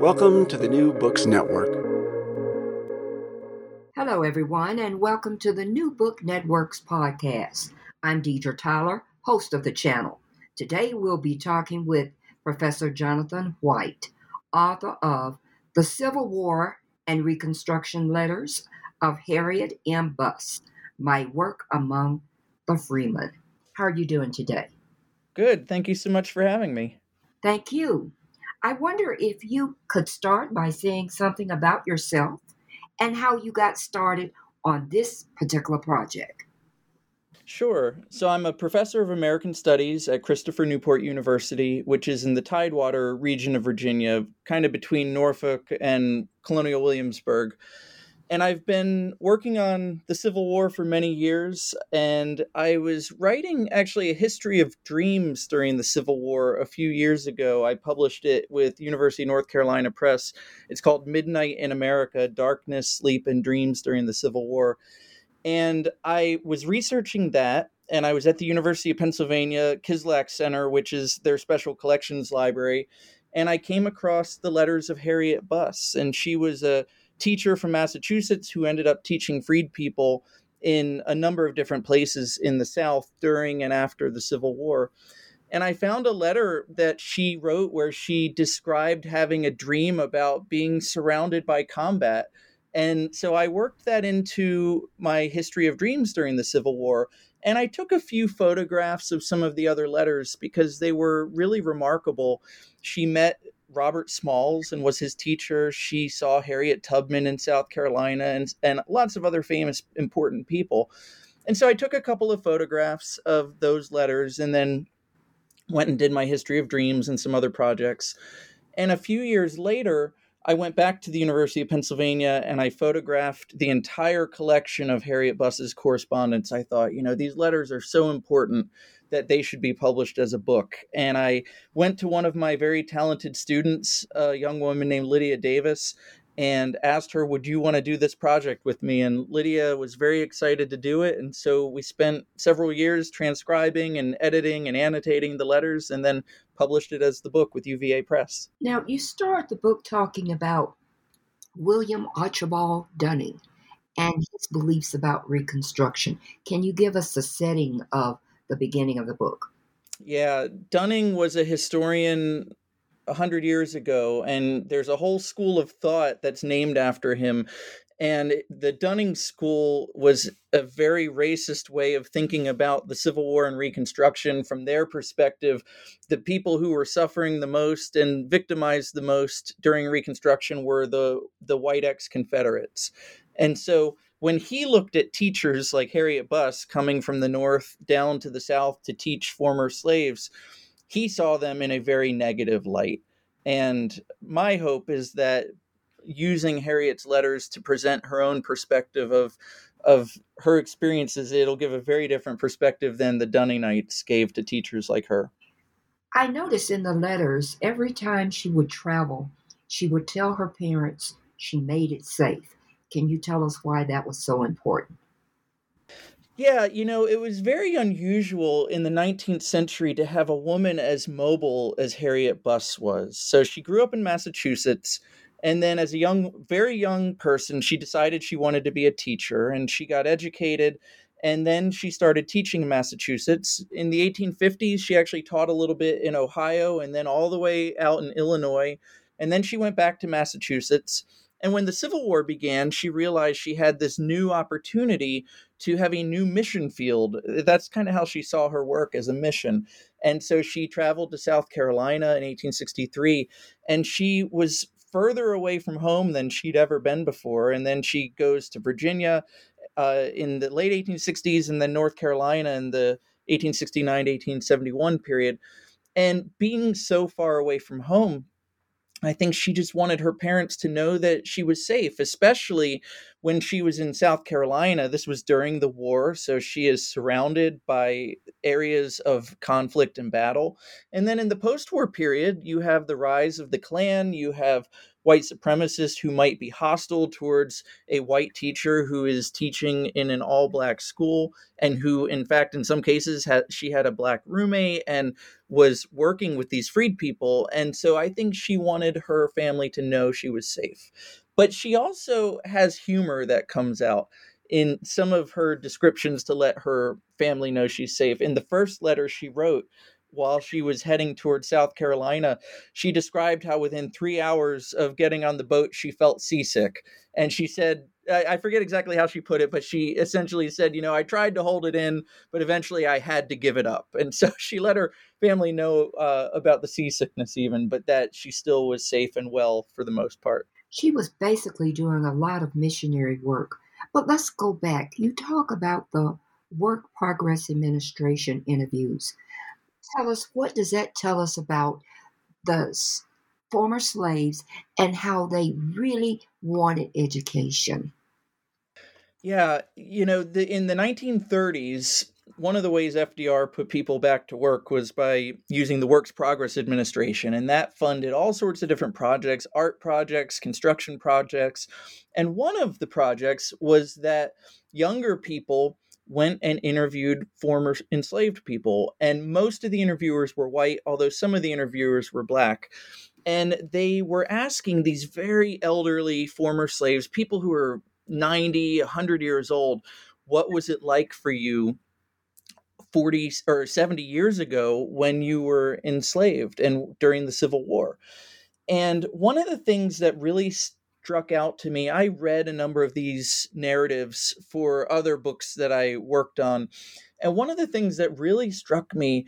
Welcome to the New Books Network. Hello, everyone, and welcome to the New Book Network's podcast. I'm Deidre Tyler, host of the channel. Today, we'll be talking with Professor Jonathan White, author of The Civil War and Reconstruction Letters of Harriet M. Buss, My Work Among the Freemen. How are you doing today? Good. Thank you so much for having me. Thank you. I wonder if you could start by saying something about yourself and how you got started on this particular project. Sure. So I'm a professor of American Studies at Christopher Newport University, which is in the Tidewater region of Virginia, kind of between Norfolk and Colonial Williamsburg and I've been working on the Civil War for many years. And I was writing actually a history of dreams during the Civil War a few years ago. I published it with University of North Carolina Press. It's called Midnight in America Darkness, Sleep, and Dreams During the Civil War. And I was researching that. And I was at the University of Pennsylvania Kislak Center, which is their special collections library. And I came across the letters of Harriet Buss. And she was a teacher from Massachusetts who ended up teaching freed people in a number of different places in the South during and after the Civil War. And I found a letter that she wrote where she described having a dream about being surrounded by combat. And so I worked that into my history of dreams during the Civil War. And I took a few photographs of some of the other letters because they were really remarkable. She met Robert Smalls and was his teacher. She saw Harriet Tubman in South Carolina and, and lots of other famous, important people. And so I took a couple of photographs of those letters and then went and did my history of dreams and some other projects. And a few years later, I went back to the University of Pennsylvania and I photographed the entire collection of Harriet Buss's correspondence. I thought, you know, these letters are so important that they should be published as a book. And I went to one of my very talented students, a young woman named Lydia Davis, and asked her, Would you want to do this project with me? And Lydia was very excited to do it. And so we spent several years transcribing and editing and annotating the letters and then published it as the book with UVA Press. Now, you start the book talking about William Archibald Dunning and his beliefs about Reconstruction. Can you give us a setting of the beginning of the book. Yeah, Dunning was a historian a hundred years ago, and there's a whole school of thought that's named after him. And the Dunning School was a very racist way of thinking about the Civil War and Reconstruction from their perspective. The people who were suffering the most and victimized the most during Reconstruction were the, the white ex Confederates. And so when he looked at teachers like Harriet Buss coming from the North down to the South to teach former slaves, he saw them in a very negative light. And my hope is that using Harriet's letters to present her own perspective of of her experiences, it'll give a very different perspective than the Dunningites gave to teachers like her. I noticed in the letters every time she would travel, she would tell her parents she made it safe. Can you tell us why that was so important? Yeah, you know, it was very unusual in the 19th century to have a woman as mobile as Harriet Buss was. So she grew up in Massachusetts. And then, as a young, very young person, she decided she wanted to be a teacher and she got educated. And then she started teaching in Massachusetts. In the 1850s, she actually taught a little bit in Ohio and then all the way out in Illinois. And then she went back to Massachusetts. And when the Civil War began, she realized she had this new opportunity to have a new mission field. That's kind of how she saw her work as a mission. And so she traveled to South Carolina in 1863, and she was further away from home than she'd ever been before. And then she goes to Virginia uh, in the late 1860s and then North Carolina in the 1869 1871 period. And being so far away from home, I think she just wanted her parents to know that she was safe, especially when she was in South Carolina. This was during the war, so she is surrounded by areas of conflict and battle. And then in the post war period, you have the rise of the Klan, you have white supremacists who might be hostile towards a white teacher who is teaching in an all black school and who in fact in some cases she had a black roommate and was working with these freed people and so i think she wanted her family to know she was safe. But she also has humor that comes out in some of her descriptions to let her family know she's safe. In the first letter she wrote while she was heading toward South Carolina, she described how within three hours of getting on the boat, she felt seasick. And she said, I forget exactly how she put it, but she essentially said, You know, I tried to hold it in, but eventually I had to give it up. And so she let her family know uh, about the seasickness, even, but that she still was safe and well for the most part. She was basically doing a lot of missionary work. But let's go back. You talk about the Work Progress Administration interviews tell us what does that tell us about the former slaves and how they really wanted education? Yeah, you know, the, in the 1930s, one of the ways FDR put people back to work was by using the Works Progress Administration, and that funded all sorts of different projects art projects, construction projects. And one of the projects was that younger people went and interviewed former enslaved people. And most of the interviewers were white, although some of the interviewers were black. And they were asking these very elderly former slaves, people who were 90, 100 years old, what was it like for you 40 or 70 years ago when you were enslaved and during the Civil War? And one of the things that really struck out to me. I read a number of these narratives for other books that I worked on. And one of the things that really struck me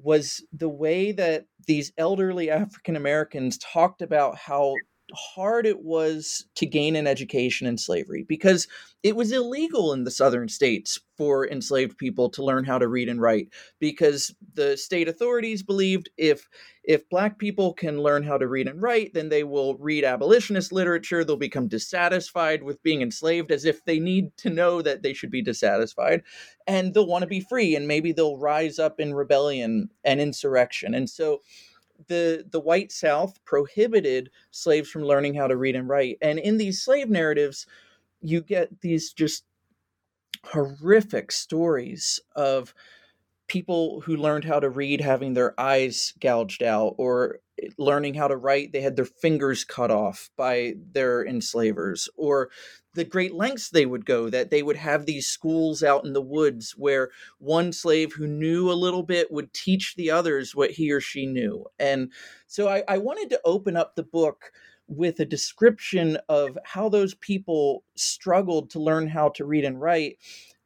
was the way that these elderly African Americans talked about how hard it was to gain an education in slavery because it was illegal in the southern states for enslaved people to learn how to read and write because the state authorities believed if if black people can learn how to read and write then they will read abolitionist literature. They'll become dissatisfied with being enslaved as if they need to know that they should be dissatisfied and they'll want to be free and maybe they'll rise up in rebellion and insurrection. And so the the white south prohibited slaves from learning how to read and write. And in these slave narratives you get these just horrific stories of people who learned how to read having their eyes gouged out or eh, learning how to write they had their fingers cut off by their enslavers or the great lengths they would go that they would have these schools out in the woods where one slave who knew a little bit would teach the others what he or she knew. And so i, I wanted to open up the book with a description of how those people struggled to learn how to read and write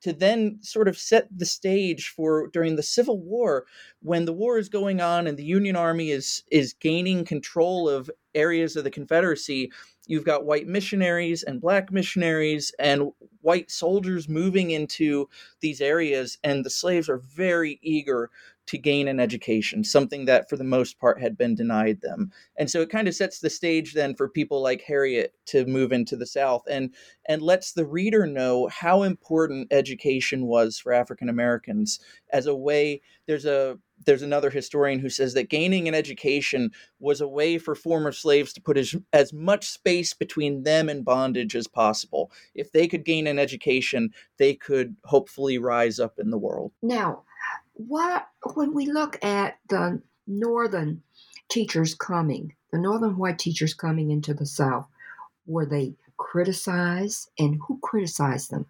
to then sort of set the stage for during the Civil War when the war is going on and the Union Army is is gaining control of areas of the Confederacy. You've got white missionaries and black missionaries and white soldiers moving into these areas, and the slaves are very eager to gain an education, something that for the most part had been denied them. And so it kind of sets the stage then for people like Harriet to move into the South and and lets the reader know how important education was for African Americans as a way there's a there's another historian who says that gaining an education was a way for former slaves to put as, as much space between them and bondage as possible. If they could gain an education, they could hopefully rise up in the world. Now, what when we look at the northern teachers coming, the northern white teachers coming into the South, were they criticized and who criticized them?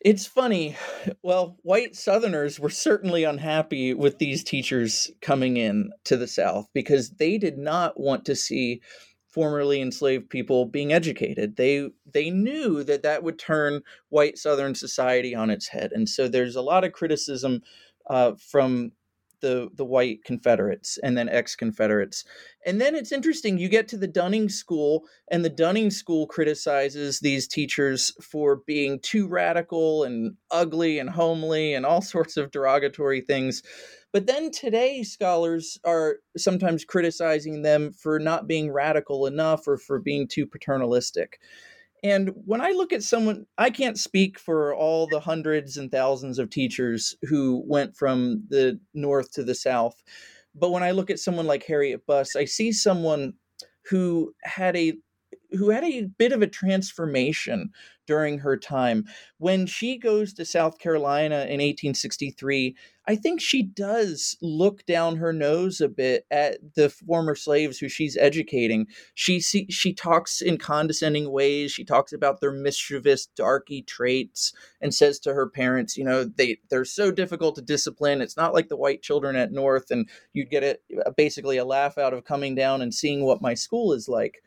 It's funny. Well, white Southerners were certainly unhappy with these teachers coming in to the South because they did not want to see formerly enslaved people being educated. They they knew that that would turn white Southern society on its head, and so there's a lot of criticism uh, from the the white Confederates and then ex Confederates. And then it's interesting, you get to the Dunning School, and the Dunning School criticizes these teachers for being too radical and ugly and homely and all sorts of derogatory things. But then today, scholars are sometimes criticizing them for not being radical enough or for being too paternalistic. And when I look at someone, I can't speak for all the hundreds and thousands of teachers who went from the north to the south. But when I look at someone like Harriet Buss, I see someone who had a who had a bit of a transformation during her time. When she goes to South Carolina in 1863, I think she does look down her nose a bit at the former slaves who she's educating. She see, she talks in condescending ways. She talks about their mischievous, darky traits and says to her parents, you know, they they're so difficult to discipline. It's not like the white children at North, and you'd get it basically a laugh out of coming down and seeing what my school is like.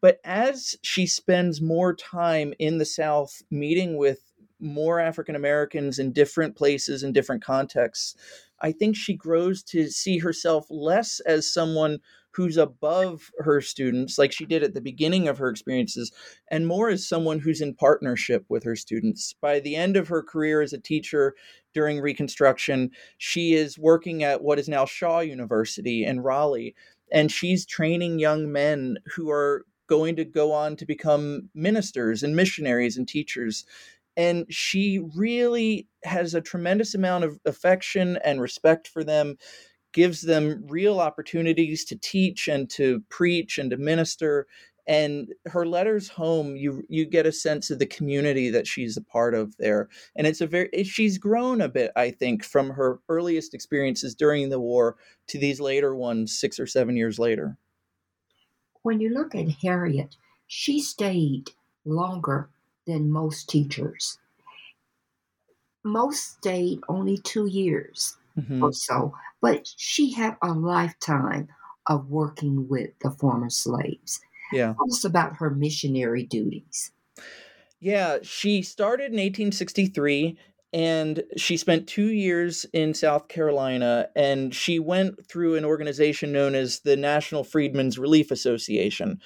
But as she spends more time in the South meeting with more African Americans in different places and different contexts, I think she grows to see herself less as someone who's above her students, like she did at the beginning of her experiences, and more as someone who's in partnership with her students. By the end of her career as a teacher during Reconstruction, she is working at what is now Shaw University in Raleigh, and she's training young men who are going to go on to become ministers and missionaries and teachers. And she really has a tremendous amount of affection and respect for them, gives them real opportunities to teach and to preach and to minister. And her letters home, you you get a sense of the community that she's a part of there, and it's a very she's grown a bit, I think, from her earliest experiences during the war to these later ones, six or seven years later when you look at Harriet, she stayed longer than most teachers. Most stayed only two years mm-hmm. or so, but she had a lifetime of working with the former slaves. Yeah. Tell us about her missionary duties. Yeah, she started in 1863 and she spent two years in South Carolina, and she went through an organization known as the National Freedmen's Relief Association.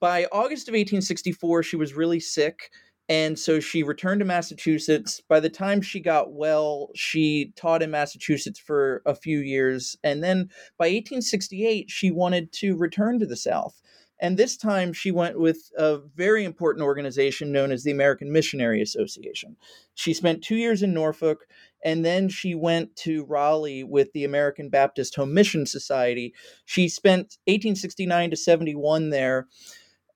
By August of 1864, she was really sick, and so she returned to Massachusetts. By the time she got well, she taught in Massachusetts for a few years, and then by 1868, she wanted to return to the South. And this time she went with a very important organization known as the American Missionary Association. She spent two years in Norfolk and then she went to Raleigh with the American Baptist Home Mission Society. She spent 1869 to 71 there.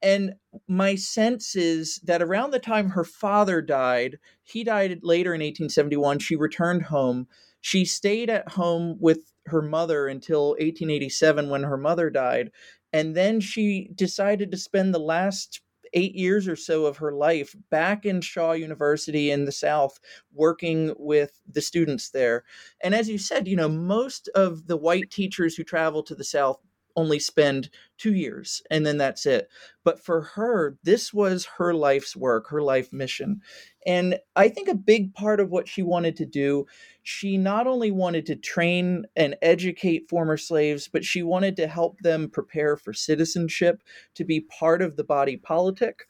And my sense is that around the time her father died, he died later in 1871, she returned home. She stayed at home with her mother until 1887 when her mother died and then she decided to spend the last eight years or so of her life back in Shaw University in the South, working with the students there. And as you said, you know, most of the white teachers who travel to the South only spend two years and then that's it. But for her, this was her life's work, her life mission. And I think a big part of what she wanted to do, she not only wanted to train and educate former slaves, but she wanted to help them prepare for citizenship, to be part of the body politic.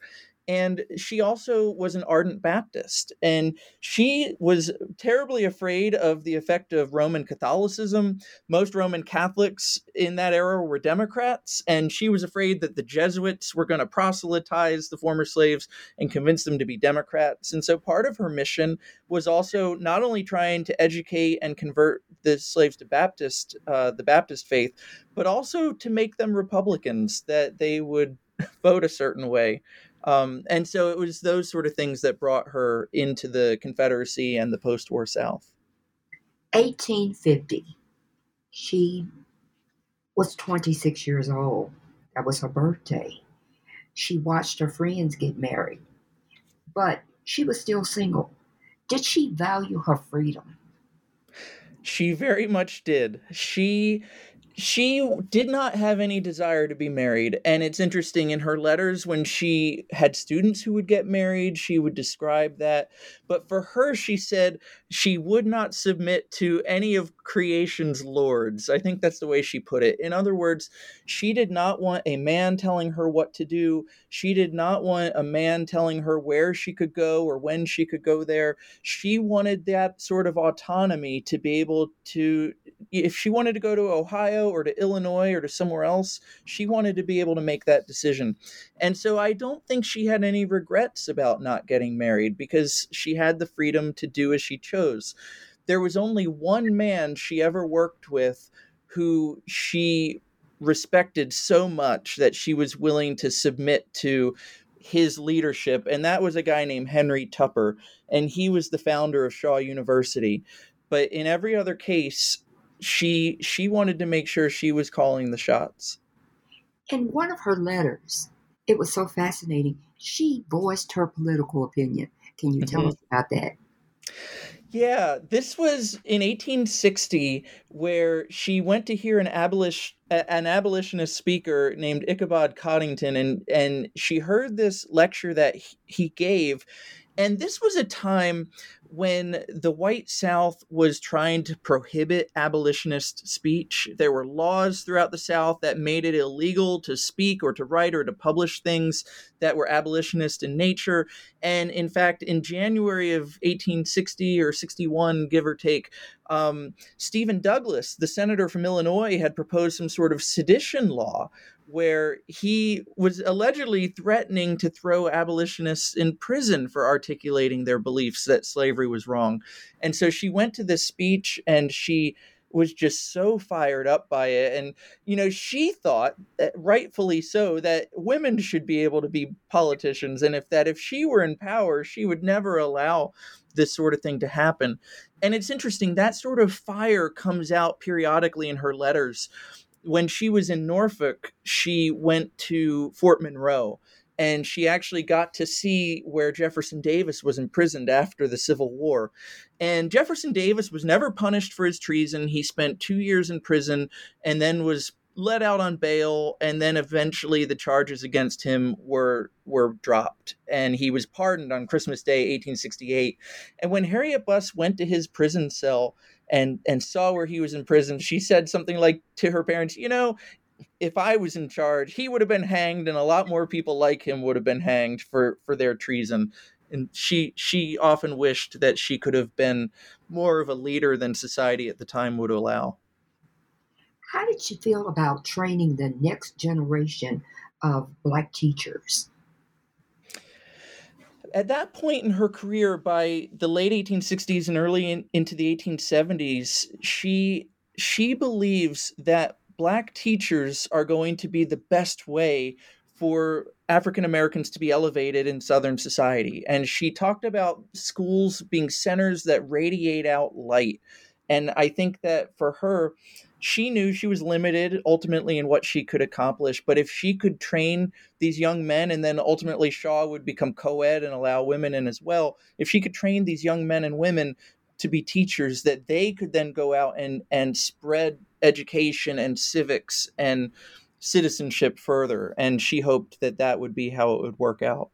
And she also was an ardent Baptist. And she was terribly afraid of the effect of Roman Catholicism. Most Roman Catholics in that era were Democrats, and she was afraid that the Jesuits were going to proselytize the former slaves and convince them to be Democrats. And so part of her mission was also not only trying to educate and convert the slaves to Baptist, uh, the Baptist faith, but also to make them Republicans, that they would vote a certain way. Um, and so it was those sort of things that brought her into the Confederacy and the post war South. 1850. She was 26 years old. That was her birthday. She watched her friends get married, but she was still single. Did she value her freedom? She very much did. She she did not have any desire to be married and it's interesting in her letters when she had students who would get married she would describe that but for her she said she would not submit to any of creation's lords i think that's the way she put it. In other words she did not want a man telling her what to do. She did not want a man telling her where she could go or when she could go there. She wanted that sort of autonomy to be able to if she wanted to go to ohio or to illinois or to somewhere else she wanted to be able to make that decision. And so i don't think she had any regrets about not getting married because she had the freedom to do as she chose. There was only one man she ever worked with who she respected so much that she was willing to submit to his leadership, and that was a guy named Henry Tupper, and he was the founder of Shaw University. But in every other case, she she wanted to make sure she was calling the shots. In one of her letters, it was so fascinating. She voiced her political opinion. Can you tell mm-hmm. us about that? Yeah, this was in 1860 where she went to hear an abolish an abolitionist speaker named Ichabod Coddington and and she heard this lecture that he gave and this was a time when the white South was trying to prohibit abolitionist speech. There were laws throughout the South that made it illegal to speak or to write or to publish things that were abolitionist in nature. And in fact, in January of 1860 or 61, give or take, um, Stephen Douglas, the senator from Illinois, had proposed some sort of sedition law where he was allegedly threatening to throw abolitionists in prison for articulating their beliefs that slavery was wrong. And so she went to this speech and she was just so fired up by it. And you know she thought eh, rightfully so that women should be able to be politicians. And if that if she were in power she would never allow this sort of thing to happen. And it's interesting that sort of fire comes out periodically in her letters when she was in Norfolk, she went to Fort Monroe and she actually got to see where Jefferson Davis was imprisoned after the Civil War. And Jefferson Davis was never punished for his treason. He spent two years in prison and then was let out on bail and then eventually the charges against him were were dropped and he was pardoned on Christmas Day 1868 and when Harriet Buss went to his prison cell and and saw where he was in prison, she said something like to her parents, you know, if I was in charge, he would have been hanged, and a lot more people like him would have been hanged for for their treason. And she she often wished that she could have been more of a leader than society at the time would allow. How did you feel about training the next generation of black teachers? At that point in her career, by the late 1860s and early in, into the 1870s, she she believes that black teachers are going to be the best way for African Americans to be elevated in Southern society. And she talked about schools being centers that radiate out light. And I think that for her, she knew she was limited ultimately in what she could accomplish. But if she could train these young men, and then ultimately Shaw would become co ed and allow women in as well, if she could train these young men and women to be teachers, that they could then go out and, and spread education and civics and citizenship further. And she hoped that that would be how it would work out.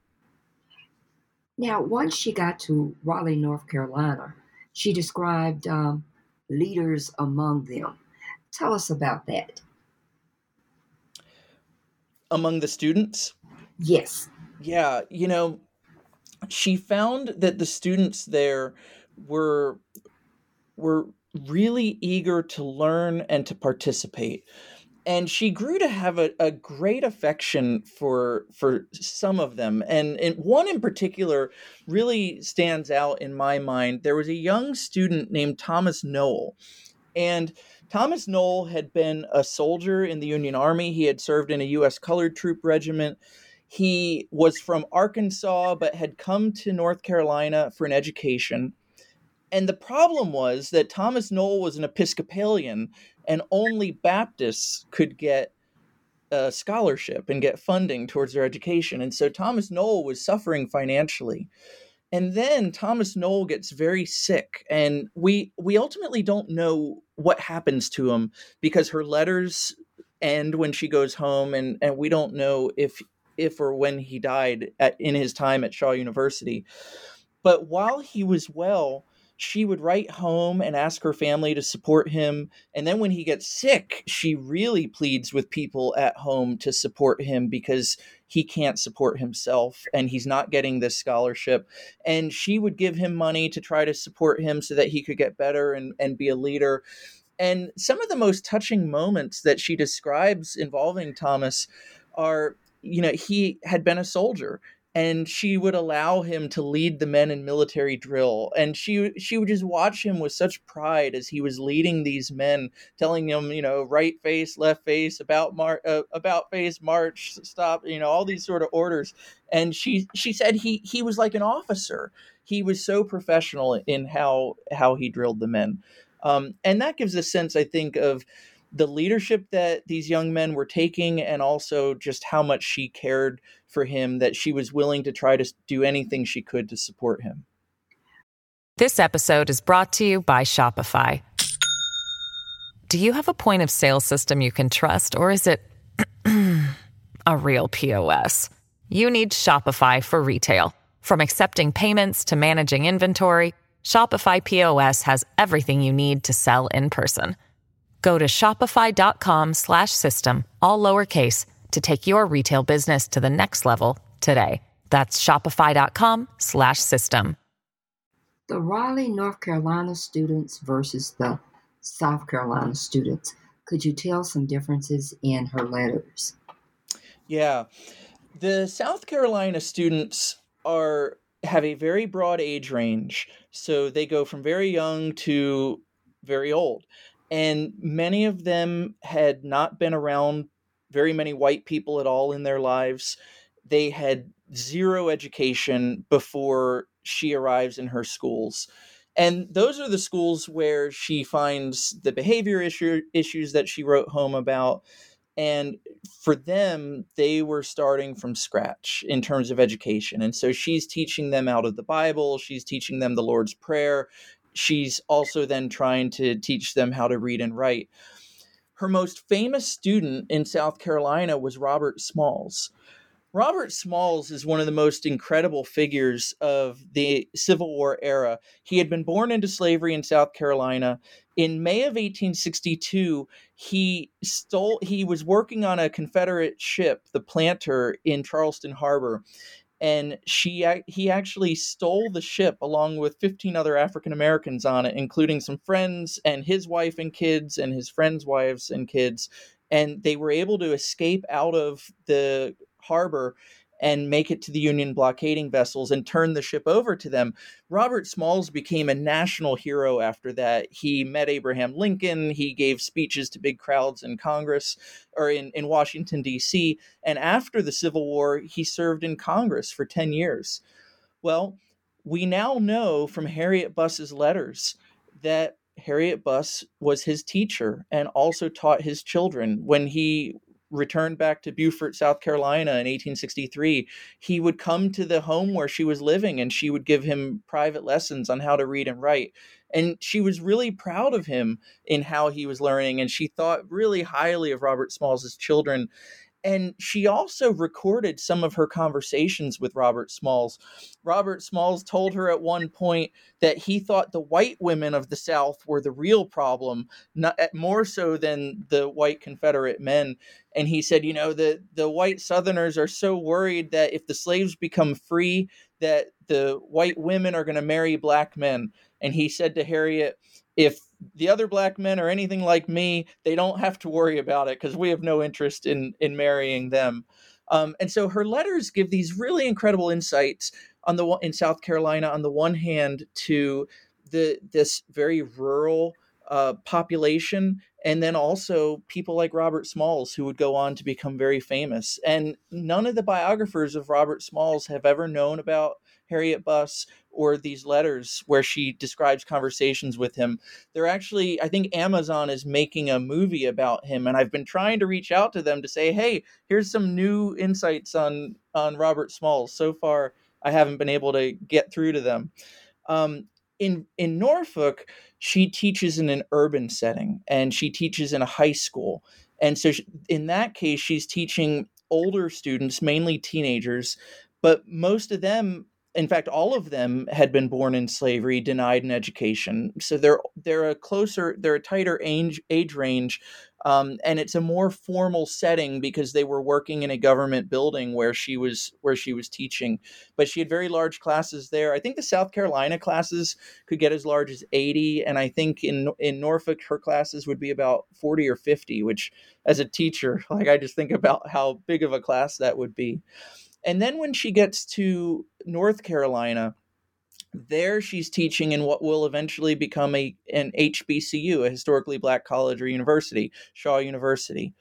Now, once she got to Raleigh, North Carolina, she described um, leaders among them. Tell us about that. Among the students? Yes. Yeah, you know, she found that the students there were were really eager to learn and to participate and she grew to have a, a great affection for for some of them and, and one in particular really stands out in my mind. There was a young student named thomas noel and thomas noel had been a soldier in the union army. He had served in a u.s colored troop regiment. He was from arkansas but had come to north carolina for an education and the problem was that Thomas Noel was an Episcopalian, and only Baptists could get a scholarship and get funding towards their education. And so Thomas Noel was suffering financially. And then Thomas Noel gets very sick, and we we ultimately don't know what happens to him because her letters end when she goes home, and and we don't know if if or when he died at in his time at Shaw University. But while he was well, she would write home and ask her family to support him. And then when he gets sick, she really pleads with people at home to support him because he can't support himself and he's not getting this scholarship. And she would give him money to try to support him so that he could get better and, and be a leader. And some of the most touching moments that she describes involving Thomas are you know he had been a soldier and she would allow him to lead the men in military drill and she she would just watch him with such pride as he was leading these men telling them you know right face left face about mar- uh, about face march stop you know all these sort of orders and she she said he he was like an officer. He was so professional in how how he drilled the men. Um, and that gives a sense i think of the leadership that these young men were taking and also just how much she cared for him that she was willing to try to do anything she could to support him. This episode is brought to you by Shopify. Do you have a point of sale system you can trust or is it a real POS? You need Shopify for retail. From accepting payments to managing inventory, Shopify POS has everything you need to sell in person. Go to shopify.com slash system, all lowercase, to take your retail business to the next level today. That's shopify.com slash system. The Raleigh, North Carolina students versus the South Carolina students. Could you tell some differences in her letters? Yeah. The South Carolina students are have a very broad age range. So they go from very young to very old and many of them had not been around very many white people at all in their lives. They had zero education before she arrives in her schools. And those are the schools where she finds the behavior issue, issues that she wrote home about. And for them, they were starting from scratch in terms of education. And so she's teaching them out of the Bible, she's teaching them the Lord's Prayer, she's also then trying to teach them how to read and write. Her most famous student in South Carolina was Robert Smalls. Robert Smalls is one of the most incredible figures of the Civil War era. He had been born into slavery in South Carolina. In May of 1862, he stole he was working on a Confederate ship, the Planter in Charleston Harbor, and she he actually stole the ship along with 15 other African Americans on it including some friends and his wife and kids and his friends wives and kids and they were able to escape out of the harbor and make it to the Union blockading vessels and turn the ship over to them. Robert Smalls became a national hero after that. He met Abraham Lincoln, he gave speeches to big crowds in Congress or in, in Washington, D.C. And after the Civil War, he served in Congress for 10 years. Well, we now know from Harriet Buss's letters that Harriet Buss was his teacher and also taught his children. When he returned back to Beaufort, South Carolina in 1863, he would come to the home where she was living and she would give him private lessons on how to read and write. And she was really proud of him in how he was learning and she thought really highly of Robert Smalls' children. And she also recorded some of her conversations with Robert Smalls. Robert Smalls told her at one point that he thought the white women of the South were the real problem, not, eh, more so than the white Confederate men. And he said, you know, the, the white Southerners are so worried that if the slaves become free, that the white women are going to marry black men. And he said to Harriet, if the other black men are anything like me, they don't have to worry about it because we have no interest in in marrying them. Um, and so her letters give these really incredible insights on the in South Carolina. On the one hand, to the this very rural uh, population, and then also people like Robert Smalls, who would go on to become very famous. And none of the biographers of Robert Smalls have ever known about Harriet Buss or these letters where she describes conversations with him. They're actually, I think Amazon is making a movie about him, and I've been trying to reach out to them to say, hey, here's some new insights on on Robert Smalls. So far, I haven't been able to get through to them. Um, in in Norfolk, she teaches in an urban setting, and she teaches in a high school. And so, she, in that case, she's teaching older students, mainly teenagers, but most of them in fact, all of them had been born in slavery, denied an education. So they're they're a closer, they're a tighter age age range, um, and it's a more formal setting because they were working in a government building where she was where she was teaching. But she had very large classes there. I think the South Carolina classes could get as large as eighty, and I think in in Norfolk her classes would be about forty or fifty. Which, as a teacher, like I just think about how big of a class that would be. And then when she gets to North Carolina, there she's teaching in what will eventually become a an HBCU, a historically black college or university, Shaw University.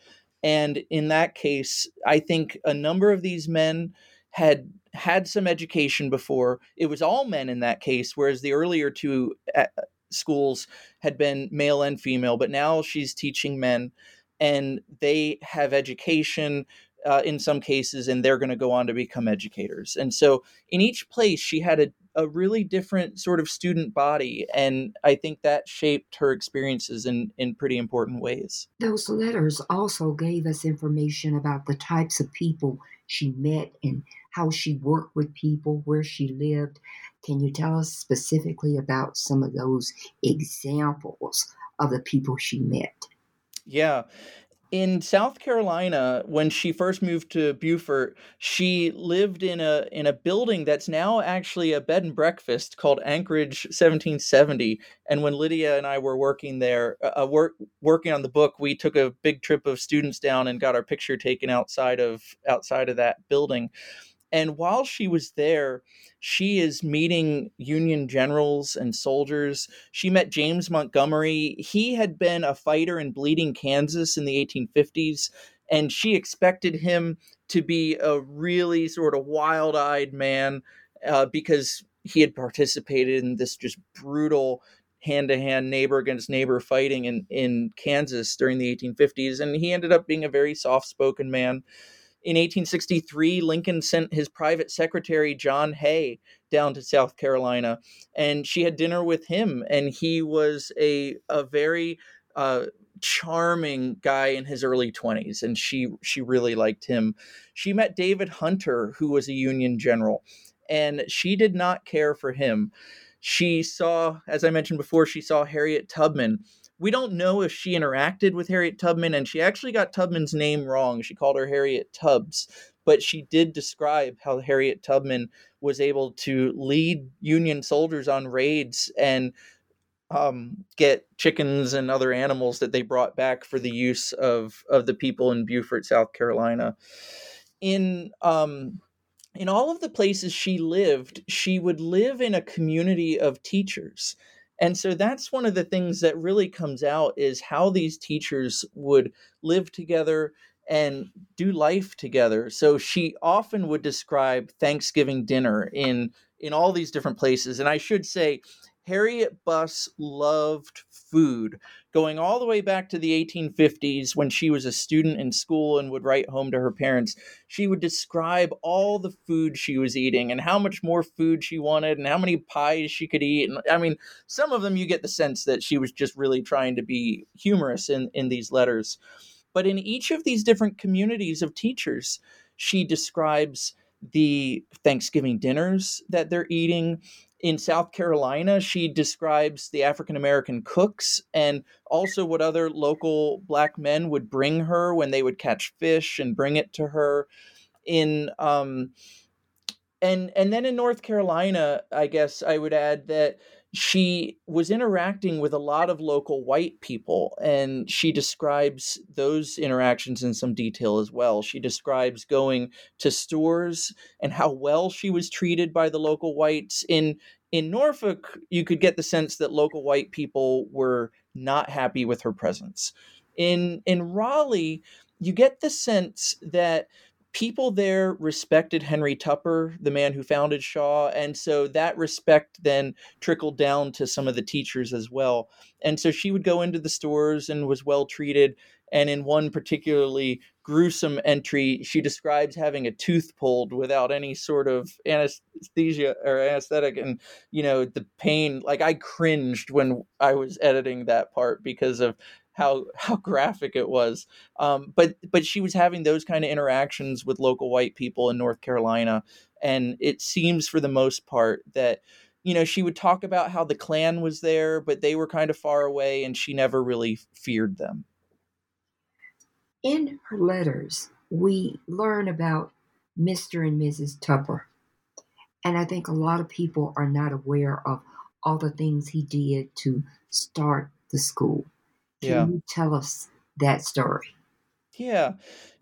And in that case, I think a number of these men had had some education before. It was all men in that case, whereas the earlier two uh, schools had been male and female, but now she's teaching men and they have education uh, in some cases, and they're going to go on to become educators. And so in each place, she had a, a really different sort of student body. And I think that shaped her experiences in, in pretty important ways. Those letters also gave us information about the types of people she met and how she worked with people, where she lived. Can you tell us specifically about some of those examples of the people she met? Yeah in South Carolina, when she first moved to Beaufort, she lived in a in a building that's now actually a bed and breakfast called Anchorage 1770. And when Lydia and I were working there, uh, uh, work working on the book, we took a big trip of students down and got our picture taken outside of outside of that building. And while she was there, she is meeting Union generals and soldiers. She met James Montgomery. He had been a fighter in Bleeding, Kansas in the 1850s, and she expected him to be a really sort of wild eyed man uh, because he had participated in this just brutal hand to hand neighbor against neighbor fighting in, in Kansas during the 1850s. And he ended up being a very soft spoken man. In 1863, Lincoln sent his private secretary, John Hay, down to South Carolina, and she had dinner with him. And he was a, a very uh, charming guy in his early 20s, and she, she really liked him. She met David Hunter, who was a Union general, and she did not care for him. She saw, as I mentioned before, she saw Harriet Tubman we don't know if she interacted with Harriet Tubman, and she actually got Tubman's name wrong. She called her Harriet Tubbs, but she did describe how Harriet Tubman was able to lead Union soldiers on raids and um, get chickens and other animals that they brought back for the use of of the people in Beaufort, South Carolina. In um, in all of the places she lived, she would live in a community of teachers and so that's one of the things that really comes out is how these teachers would live together and do life together. So she often would describe Thanksgiving dinner in in all these different places. And I should say Harriet Buss loved food, going all the way back to the 1850s when she was a student in school and would write home to her parents. She would describe all the food she was eating and how much more food she wanted and how many pies she could eat. And I mean, some of them you get the sense that she was just really trying to be humorous in, in these letters. But in each of these different communities of teachers, she describes the Thanksgiving dinners that they're eating. In South Carolina, she describes the African American cooks and also what other local black men would bring her when they would catch fish and bring it to her. In um, and and then in North Carolina, I guess I would add that she was interacting with a lot of local white people and she describes those interactions in some detail as well. She describes going to stores and how well she was treated by the local whites. In in norfolk you could get the sense that local white people were not happy with her presence. In in raleigh you get the sense that people there respected Henry Tupper, the man who founded Shaw, and so that respect then trickled down to some of the teachers as well. And so she would go into the stores and was well treated. And in one particularly gruesome entry, she describes having a tooth pulled without any sort of anesthesia or anesthetic, and you know the pain. Like I cringed when I was editing that part because of how how graphic it was. Um, but but she was having those kind of interactions with local white people in North Carolina, and it seems for the most part that you know she would talk about how the Klan was there, but they were kind of far away, and she never really feared them. In her letters, we learn about Mr. and Mrs. Tupper. And I think a lot of people are not aware of all the things he did to start the school. Can yeah. you tell us that story? Yeah.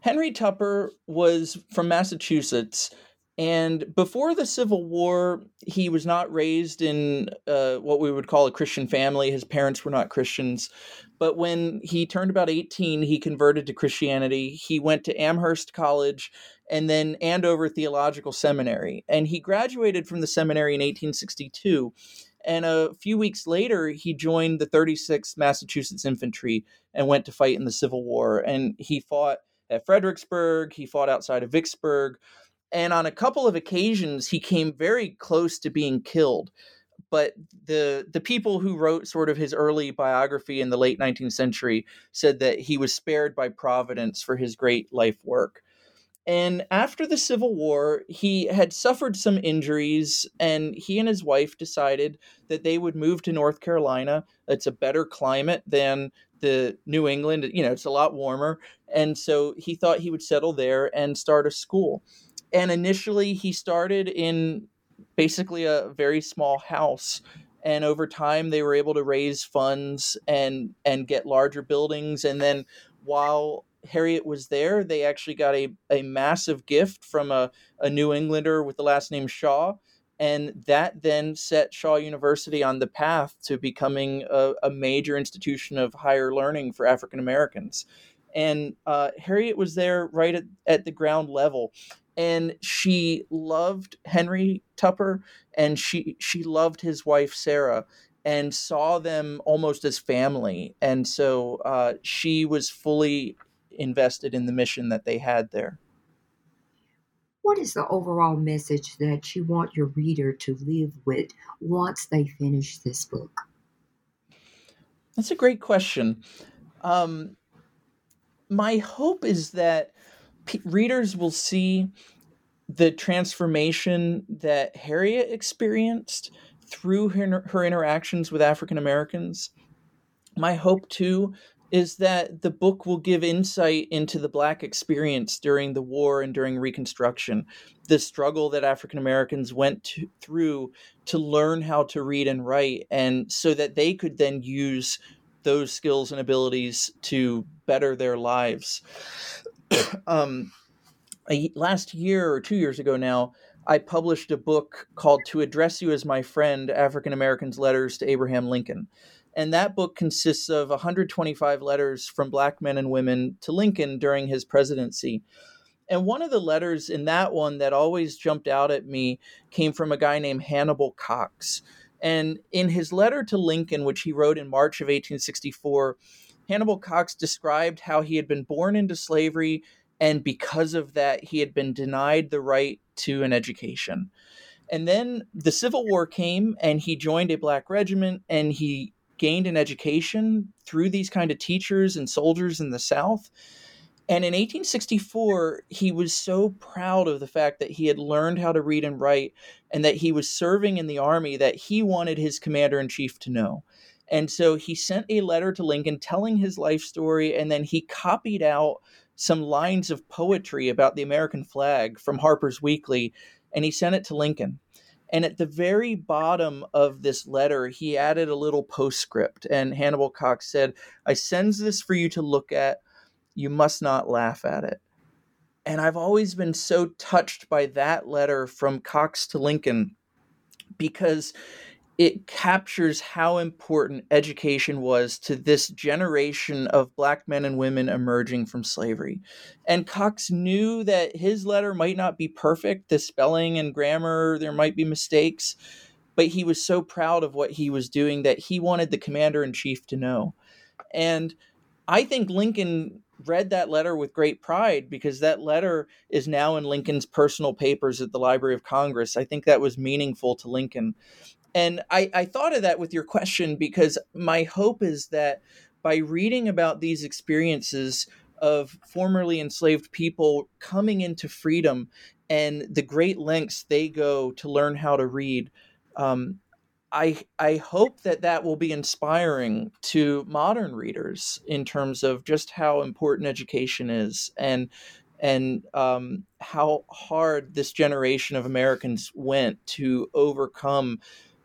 Henry Tupper was from Massachusetts. And before the Civil War, he was not raised in uh, what we would call a Christian family. His parents were not Christians. But when he turned about 18, he converted to Christianity. He went to Amherst College and then Andover Theological Seminary. And he graduated from the seminary in 1862. And a few weeks later, he joined the 36th Massachusetts Infantry and went to fight in the Civil War. And he fought at Fredericksburg, he fought outside of Vicksburg. And on a couple of occasions, he came very close to being killed. But the the people who wrote sort of his early biography in the late 19th century said that he was spared by Providence for his great life work. And after the Civil War, he had suffered some injuries, and he and his wife decided that they would move to North Carolina. It's a better climate than the New England, you know, it's a lot warmer. And so he thought he would settle there and start a school. And initially, he started in basically a very small house and over time they were able to raise funds and and get larger buildings and then while Harriet was there, they actually got a, a massive gift from a, a New Englander with the last name Shaw. And that then set Shaw University on the path to becoming a, a major institution of higher learning for African Americans. And uh, Harriet was there right at, at the ground level. And she loved Henry Tupper and she, she loved his wife, Sarah and saw them almost as family. And so uh, she was fully invested in the mission that they had there. What is the overall message that you want your reader to live with once they finish this book? That's a great question. Um, my hope is that p- readers will see the transformation that Harriet experienced through her, her interactions with African Americans. My hope, too, is that the book will give insight into the Black experience during the war and during Reconstruction, the struggle that African Americans went to, through to learn how to read and write, and so that they could then use those skills and abilities to better their lives. um, last year or two years ago now, I published a book called To Address You as My Friend African Americans' Letters to Abraham Lincoln. And that book consists of 125 letters from black men and women to Lincoln during his presidency. And one of the letters in that one that always jumped out at me came from a guy named Hannibal Cox. And in his letter to Lincoln, which he wrote in March of 1864, Hannibal Cox described how he had been born into slavery, and because of that, he had been denied the right to an education. And then the Civil War came, and he joined a black regiment, and he gained an education through these kind of teachers and soldiers in the South. And in 1864, he was so proud of the fact that he had learned how to read and write and that he was serving in the army that he wanted his commander in chief to know. And so he sent a letter to Lincoln telling his life story, and then he copied out some lines of poetry about the American flag from Harper's Weekly, and he sent it to Lincoln. And at the very bottom of this letter, he added a little postscript. And Hannibal Cox said, I sends this for you to look at you must not laugh at it. And I've always been so touched by that letter from Cox to Lincoln because it captures how important education was to this generation of black men and women emerging from slavery. And Cox knew that his letter might not be perfect, the spelling and grammar, there might be mistakes, but he was so proud of what he was doing that he wanted the commander in chief to know. And I think Lincoln read that letter with great pride because that letter is now in Lincoln's personal papers at the Library of Congress. I think that was meaningful to Lincoln. And I, I thought of that with your question because my hope is that by reading about these experiences of formerly enslaved people coming into freedom and the great lengths they go to learn how to read, um, I I hope that that will be inspiring to modern readers in terms of just how important education is and and um, how hard this generation of Americans went to overcome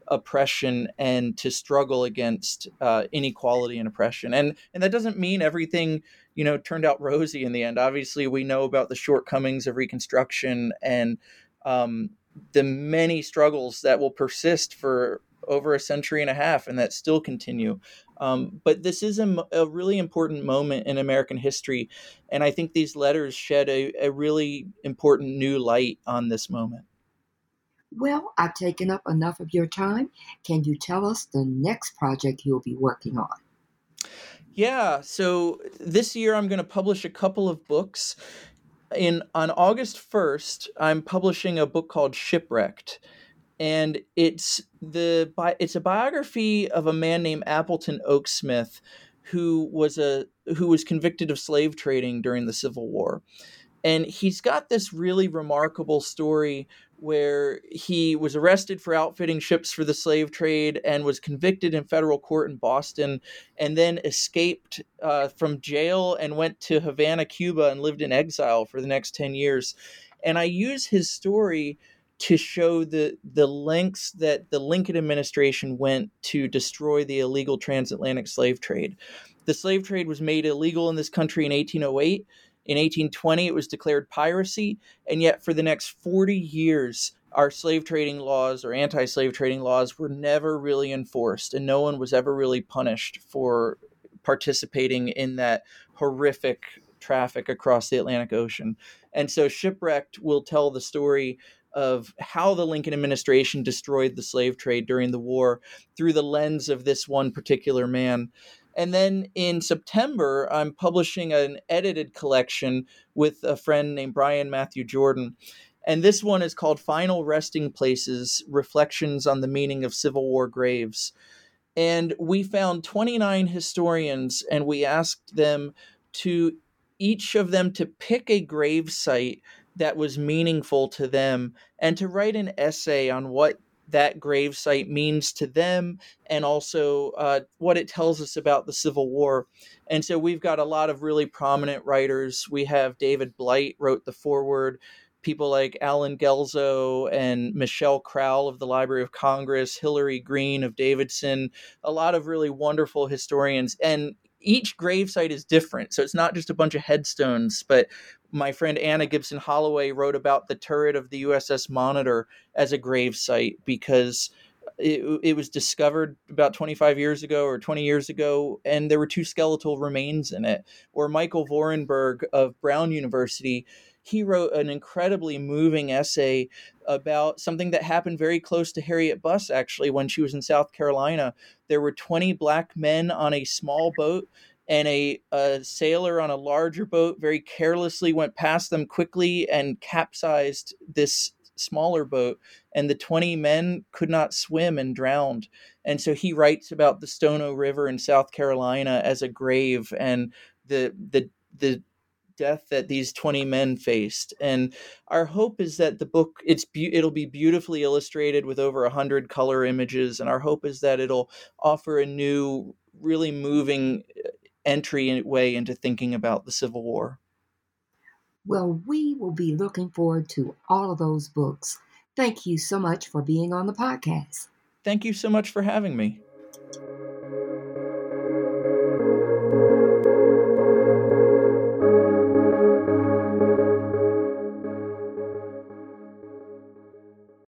oppression and to struggle against uh, inequality and oppression. And and that doesn't mean everything you know turned out rosy in the end. Obviously, we know about the shortcomings of Reconstruction and um, the many struggles that will persist for over a century and a half and that still continue. Um, but this is a, a, really important moment in American history. And I think these letters shed a, a really important new light on this moment. Well, I've taken up enough of your time. Can you tell us the next project you'll be working on? Yeah, so this year I'm going to publish a couple of books. In on August 1st, I'm publishing a book called Shipwrecked and it's the it's a biography of a man named Appleton Oaksmith who was a who was convicted of slave trading during the Civil War. And he's got this really remarkable story where he was arrested for outfitting ships for the slave trade and was convicted in federal court in Boston and then escaped uh, from jail and went to Havana, Cuba and lived in exile for the next 10 years. And I use his story to show the the lengths that the Lincoln administration went to destroy the illegal transatlantic slave trade. The slave trade was made illegal in this country in 1808. In 1820, it was declared piracy, and yet for the next 40 years, our slave trading laws or anti slave trading laws were never really enforced, and no one was ever really punished for participating in that horrific traffic across the Atlantic Ocean. And so, Shipwrecked will tell the story of how the Lincoln administration destroyed the slave trade during the war through the lens of this one particular man. And then in September, I'm publishing an edited collection with a friend named Brian Matthew Jordan. And this one is called Final Resting Places Reflections on the Meaning of Civil War Graves. And we found 29 historians and we asked them to each of them to pick a grave site that was meaningful to them and to write an essay on what that gravesite means to them and also uh, what it tells us about the Civil War. And so we've got a lot of really prominent writers. We have David Blight wrote the foreword. People like Allen Guelzo and Michelle Krowl of the Library of Congress, Hilary Green of Davidson, a lot of really wonderful historians. And each gravesite is different. So it's not just a bunch of headstones, but my friend Anna Gibson Holloway wrote about the turret of the USS Monitor as a gravesite because it, it was discovered about 25 years ago or 20 years ago, and there were two skeletal remains in it. Or Michael Vorenberg of Brown University, he wrote an incredibly moving essay about something that happened very close to Harriet Buss, actually, when she was in South Carolina. There were 20 black men on a small boat and a, a, sailor on a larger boat very carelessly went past them quickly and capsized this smaller boat, and the 20 men could not swim and drowned. And so he writes about the Stono River in South Carolina as a grave and the the the death that these 20 men faced and our hope is that the book it's be- it'll be beautifully illustrated with over 100 color images and our hope is that it'll offer a new really moving uh, entry way into thinking about the civil war. Well we will be looking forward to all of those books. Thank you so much for being on the podcast. Thank you so much for having me